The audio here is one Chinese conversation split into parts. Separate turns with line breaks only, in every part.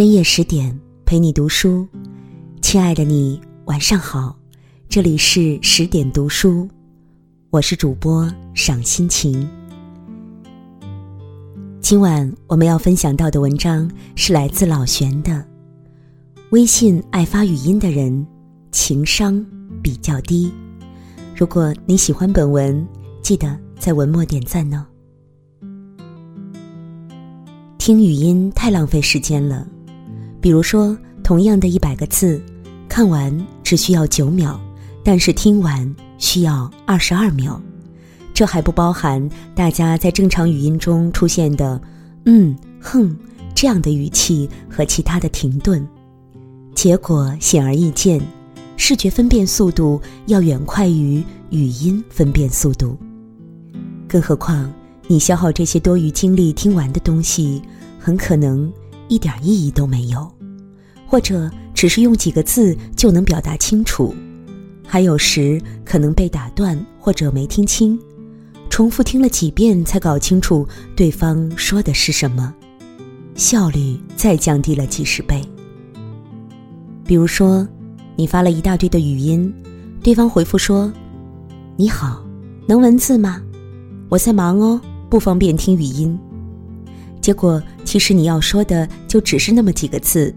深夜十点陪你读书，亲爱的你晚上好，这里是十点读书，我是主播赏心情。今晚我们要分享到的文章是来自老玄的。微信爱发语音的人，情商比较低。如果你喜欢本文，记得在文末点赞哦。听语音太浪费时间了，比如说，同样的一百个字，看完只需要九秒，但是听完需要二十二秒。这还不包含大家在正常语音中出现的“嗯”“哼”这样的语气和其他的停顿。结果显而易见，视觉分辨速度要远快于语音分辨速度。更何况。你消耗这些多余精力听完的东西，很可能一点意义都没有，或者只是用几个字就能表达清楚，还有时可能被打断或者没听清，重复听了几遍才搞清楚对方说的是什么，效率再降低了几十倍。比如说，你发了一大堆的语音，对方回复说：“你好，能文字吗？我在忙哦。”不方便听语音，结果其实你要说的就只是那么几个字，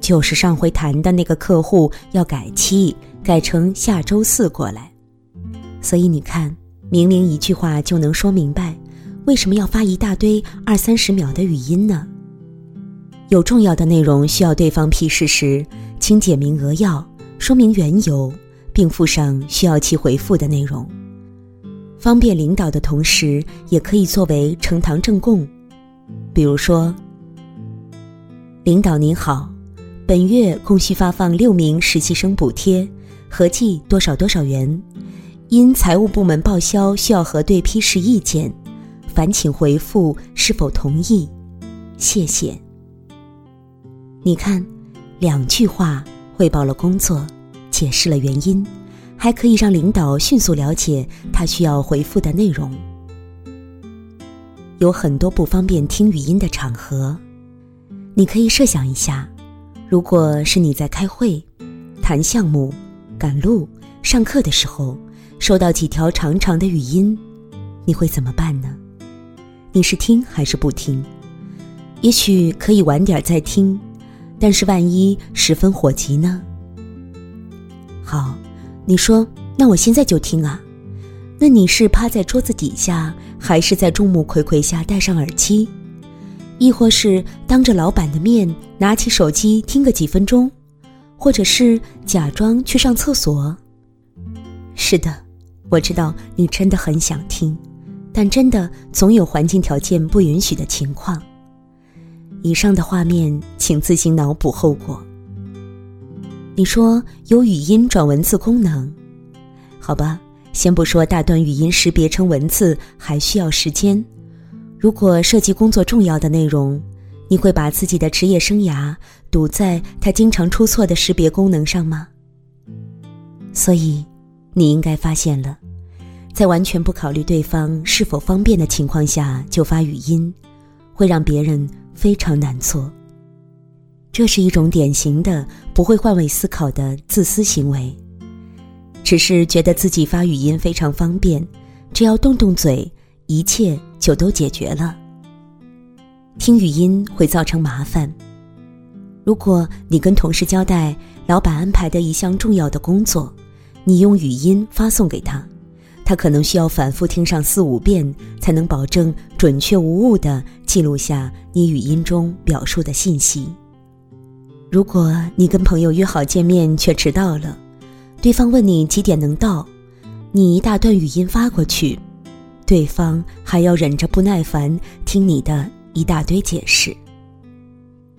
就是上回谈的那个客户要改期，改成下周四过来。所以你看，明明一句话就能说明白，为什么要发一大堆二三十秒的语音呢？有重要的内容需要对方批示时，请简明扼要，说明缘由，并附上需要其回复的内容。方便领导的同时，也可以作为呈堂证供。比如说：“领导您好，本月共需发放六名实习生补贴，合计多少多少元。因财务部门报销需要核对批示意见，烦请回复是否同意。谢谢。”你看，两句话汇报了工作，解释了原因。还可以让领导迅速了解他需要回复的内容。有很多不方便听语音的场合，你可以设想一下，如果是你在开会、谈项目、赶路、上课的时候，收到几条长长的语音，你会怎么办呢？你是听还是不听？也许可以晚点再听，但是万一十分火急呢？好。你说：“那我现在就听啊。”那你是趴在桌子底下，还是在众目睽睽下戴上耳机，亦或是当着老板的面拿起手机听个几分钟，或者是假装去上厕所？是的，我知道你真的很想听，但真的总有环境条件不允许的情况。以上的画面，请自行脑补后果。你说有语音转文字功能，好吧，先不说大段语音识别成文字还需要时间。如果涉及工作重要的内容，你会把自己的职业生涯赌在它经常出错的识别功能上吗？所以，你应该发现了，在完全不考虑对方是否方便的情况下就发语音，会让别人非常难做。这是一种典型的不会换位思考的自私行为，只是觉得自己发语音非常方便，只要动动嘴，一切就都解决了。听语音会造成麻烦。如果你跟同事交代老板安排的一项重要的工作，你用语音发送给他，他可能需要反复听上四五遍，才能保证准确无误地记录下你语音中表述的信息。如果你跟朋友约好见面却迟到了，对方问你几点能到，你一大段语音发过去，对方还要忍着不耐烦听你的一大堆解释。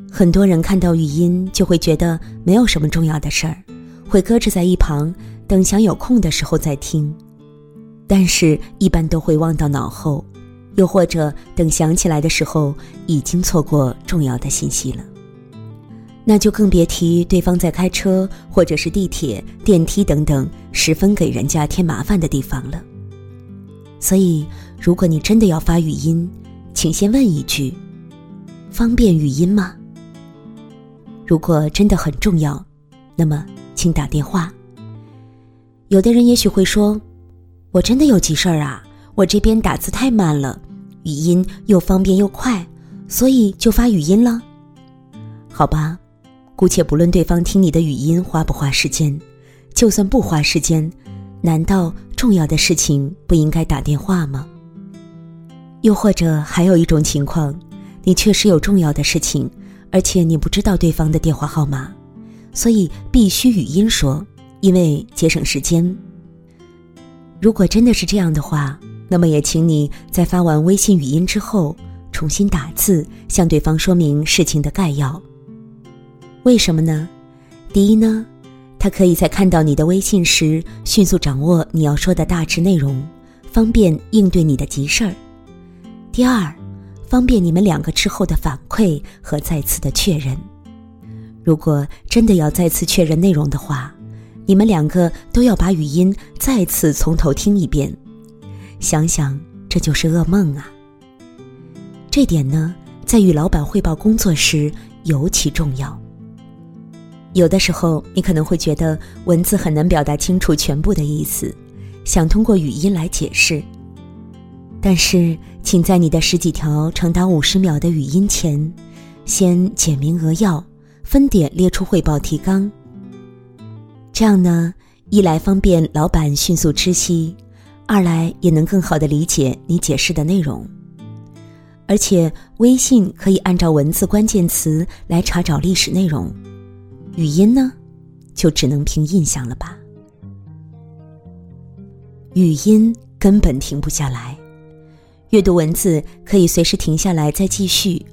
很多人看到语音就会觉得没有什么重要的事儿，会搁置在一旁，等想有空的时候再听，但是一般都会忘到脑后，又或者等想起来的时候，已经错过重要的信息了。那就更别提对方在开车或者是地铁、电梯等等十分给人家添麻烦的地方了。所以，如果你真的要发语音，请先问一句：方便语音吗？如果真的很重要，那么请打电话。有的人也许会说：“我真的有急事儿啊，我这边打字太慢了，语音又方便又快，所以就发语音了。”好吧，姑且不论对方听你的语音花不花时间，就算不花时间，难道重要的事情不应该打电话吗？又或者还有一种情况，你确实有重要的事情。而且你不知道对方的电话号码，所以必须语音说，因为节省时间。如果真的是这样的话，那么也请你在发完微信语音之后，重新打字向对方说明事情的概要。为什么呢？第一呢，他可以在看到你的微信时，迅速掌握你要说的大致内容，方便应对你的急事儿。第二。方便你们两个之后的反馈和再次的确认。如果真的要再次确认内容的话，你们两个都要把语音再次从头听一遍。想想这就是噩梦啊！这点呢，在与老板汇报工作时尤其重要。有的时候，你可能会觉得文字很难表达清楚全部的意思，想通过语音来解释。但是，请在你的十几条长达五十秒的语音前，先简明扼要，分点列出汇报提纲。这样呢，一来方便老板迅速知悉，二来也能更好的理解你解释的内容。而且，微信可以按照文字关键词来查找历史内容，语音呢，就只能凭印象了吧？语音根本停不下来。阅读文字可以随时停下来再继续，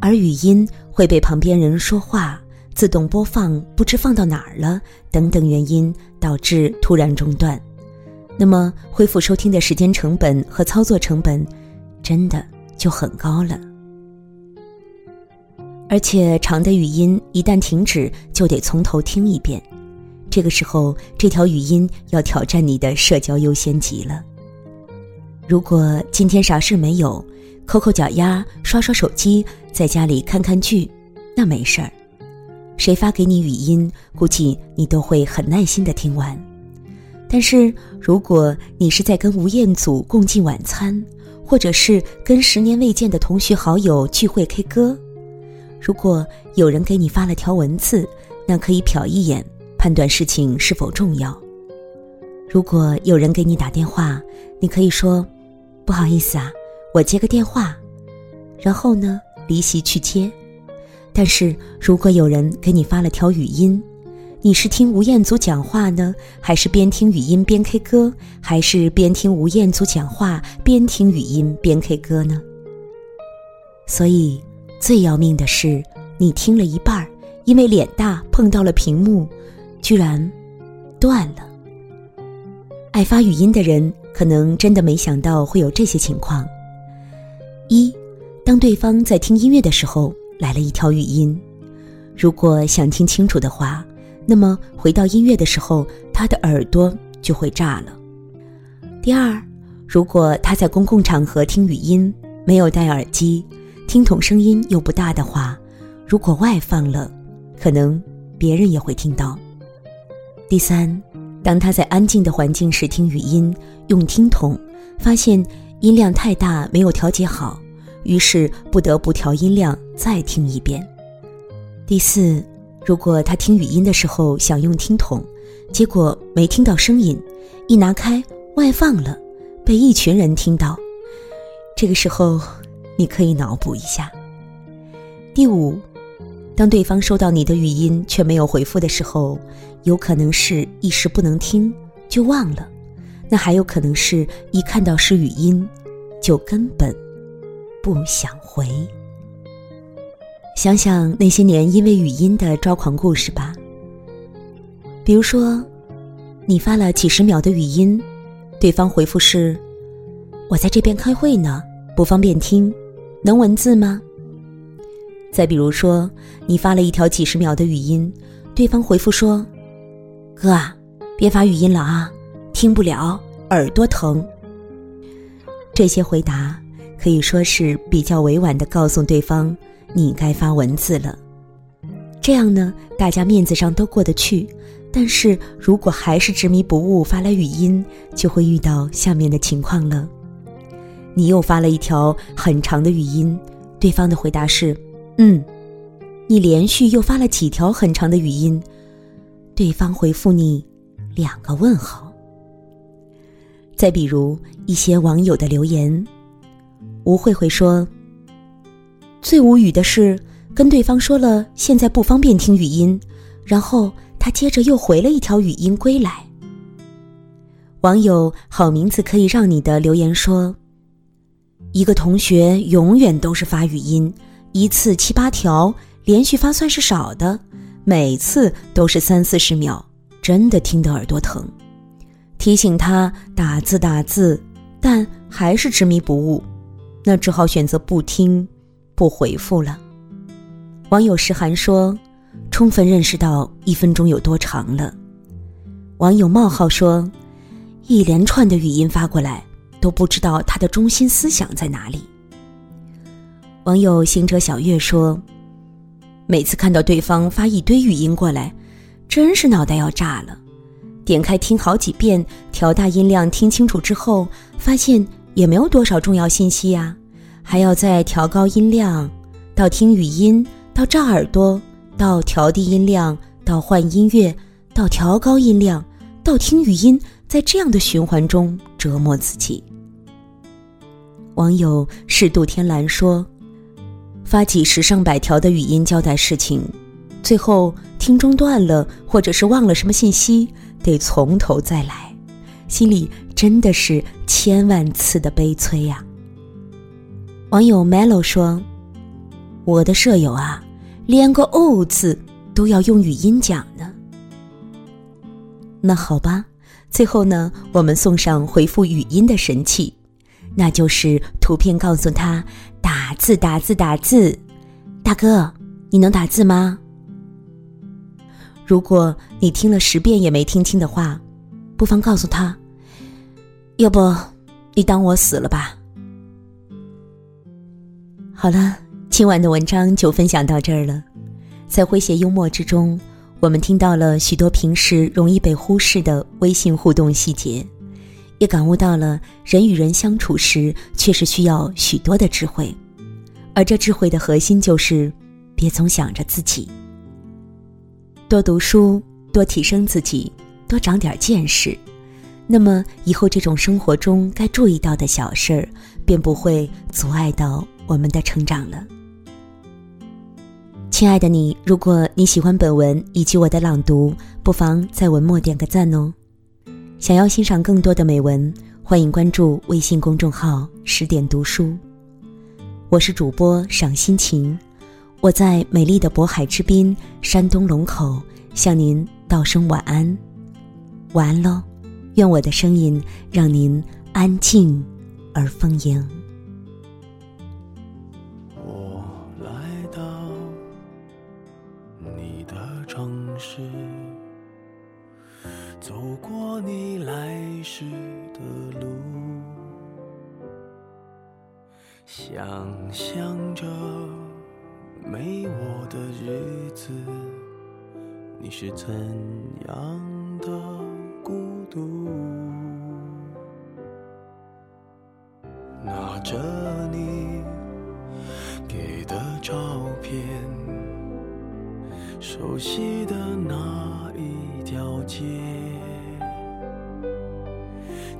而语音会被旁边人说话自动播放，不知放到哪儿了等等原因导致突然中断。那么恢复收听的时间成本和操作成本，真的就很高了。而且长的语音一旦停止，就得从头听一遍，这个时候这条语音要挑战你的社交优先级了。如果今天啥事没有，抠抠脚丫，刷刷手机，在家里看看剧，那没事儿。谁发给你语音，估计你都会很耐心的听完。但是如果你是在跟吴彦祖共进晚餐，或者是跟十年未见的同学好友聚会 K 歌，如果有人给你发了条文字，那可以瞟一眼，判断事情是否重要。如果有人给你打电话，你可以说。不好意思啊，我接个电话，然后呢离席去接。但是如果有人给你发了条语音，你是听吴彦祖讲话呢，还是边听语音边 K 歌，还是边听吴彦祖讲话边听语音边 K 歌呢？所以最要命的是，你听了一半，因为脸大碰到了屏幕，居然断了。爱发语音的人。可能真的没想到会有这些情况。一，当对方在听音乐的时候来了一条语音，如果想听清楚的话，那么回到音乐的时候，他的耳朵就会炸了。第二，如果他在公共场合听语音，没有戴耳机，听筒声音又不大的话，如果外放了，可能别人也会听到。第三。当他在安静的环境时听语音，用听筒，发现音量太大，没有调节好，于是不得不调音量再听一遍。第四，如果他听语音的时候想用听筒，结果没听到声音，一拿开外放了，被一群人听到，这个时候你可以脑补一下。第五。当对方收到你的语音却没有回复的时候，有可能是一时不能听就忘了，那还有可能是一看到是语音，就根本不想回。想想那些年因为语音的抓狂故事吧。比如说，你发了几十秒的语音，对方回复是：“我在这边开会呢，不方便听，能文字吗？”再比如说，你发了一条几十秒的语音，对方回复说：“哥啊，别发语音了啊，听不了，耳朵疼。”这些回答可以说是比较委婉的告诉对方你该发文字了。这样呢，大家面子上都过得去。但是如果还是执迷不悟发来语音，就会遇到下面的情况了。你又发了一条很长的语音，对方的回答是“嗯”。你连续又发了几条很长的语音，对方回复你两个问号。再比如一些网友的留言，吴慧慧说：“最无语的是跟对方说了现在不方便听语音，然后。”他接着又回了一条语音归来。网友好名字可以让你的留言说：“一个同学永远都是发语音，一次七八条，连续发算是少的，每次都是三四十秒，真的听得耳朵疼。提醒他打字打字，但还是执迷不悟，那只好选择不听，不回复了。”网友诗涵说。充分认识到一分钟有多长了。网友冒号说：“一连串的语音发过来，都不知道他的中心思想在哪里。”网友行者小月说：“每次看到对方发一堆语音过来，真是脑袋要炸了。点开听好几遍，调大音量听清楚之后，发现也没有多少重要信息呀，还要再调高音量，到听语音，到炸耳朵。”到调低音量，到换音乐，到调高音量，到听语音，在这样的循环中折磨自己。网友是杜天蓝说：“发几十上百条的语音交代事情，最后听中断了，或者是忘了什么信息，得从头再来，心里真的是千万次的悲催呀。”网友 Melo 说：“我的舍友啊。”连个“哦”字都要用语音讲呢。那好吧，最后呢，我们送上回复语音的神器，那就是图片告诉他打字打字打字。大哥，你能打字吗？如果你听了十遍也没听清的话，不妨告诉他，要不你当我死了吧。好了。今晚的文章就分享到这儿了，在诙谐幽默之中，我们听到了许多平时容易被忽视的微信互动细节，也感悟到了人与人相处时确实需要许多的智慧，而这智慧的核心就是别总想着自己，多读书，多提升自己，多长点见识，那么以后这种生活中该注意到的小事儿，便不会阻碍到我们的成长了。亲爱的你，如果你喜欢本文以及我的朗读，不妨在文末点个赞哦。想要欣赏更多的美文，欢迎关注微信公众号“十点读书”。我是主播赏心情，我在美丽的渤海之滨山东龙口向您道声晚安，晚安喽！愿我的声音让您安静而丰盈。
来时的路想象着没我的日子，你是怎样的孤独？拿着你给的照片，熟悉的那一条街，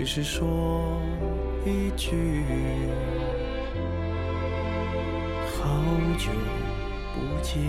只是说一句，好久不见。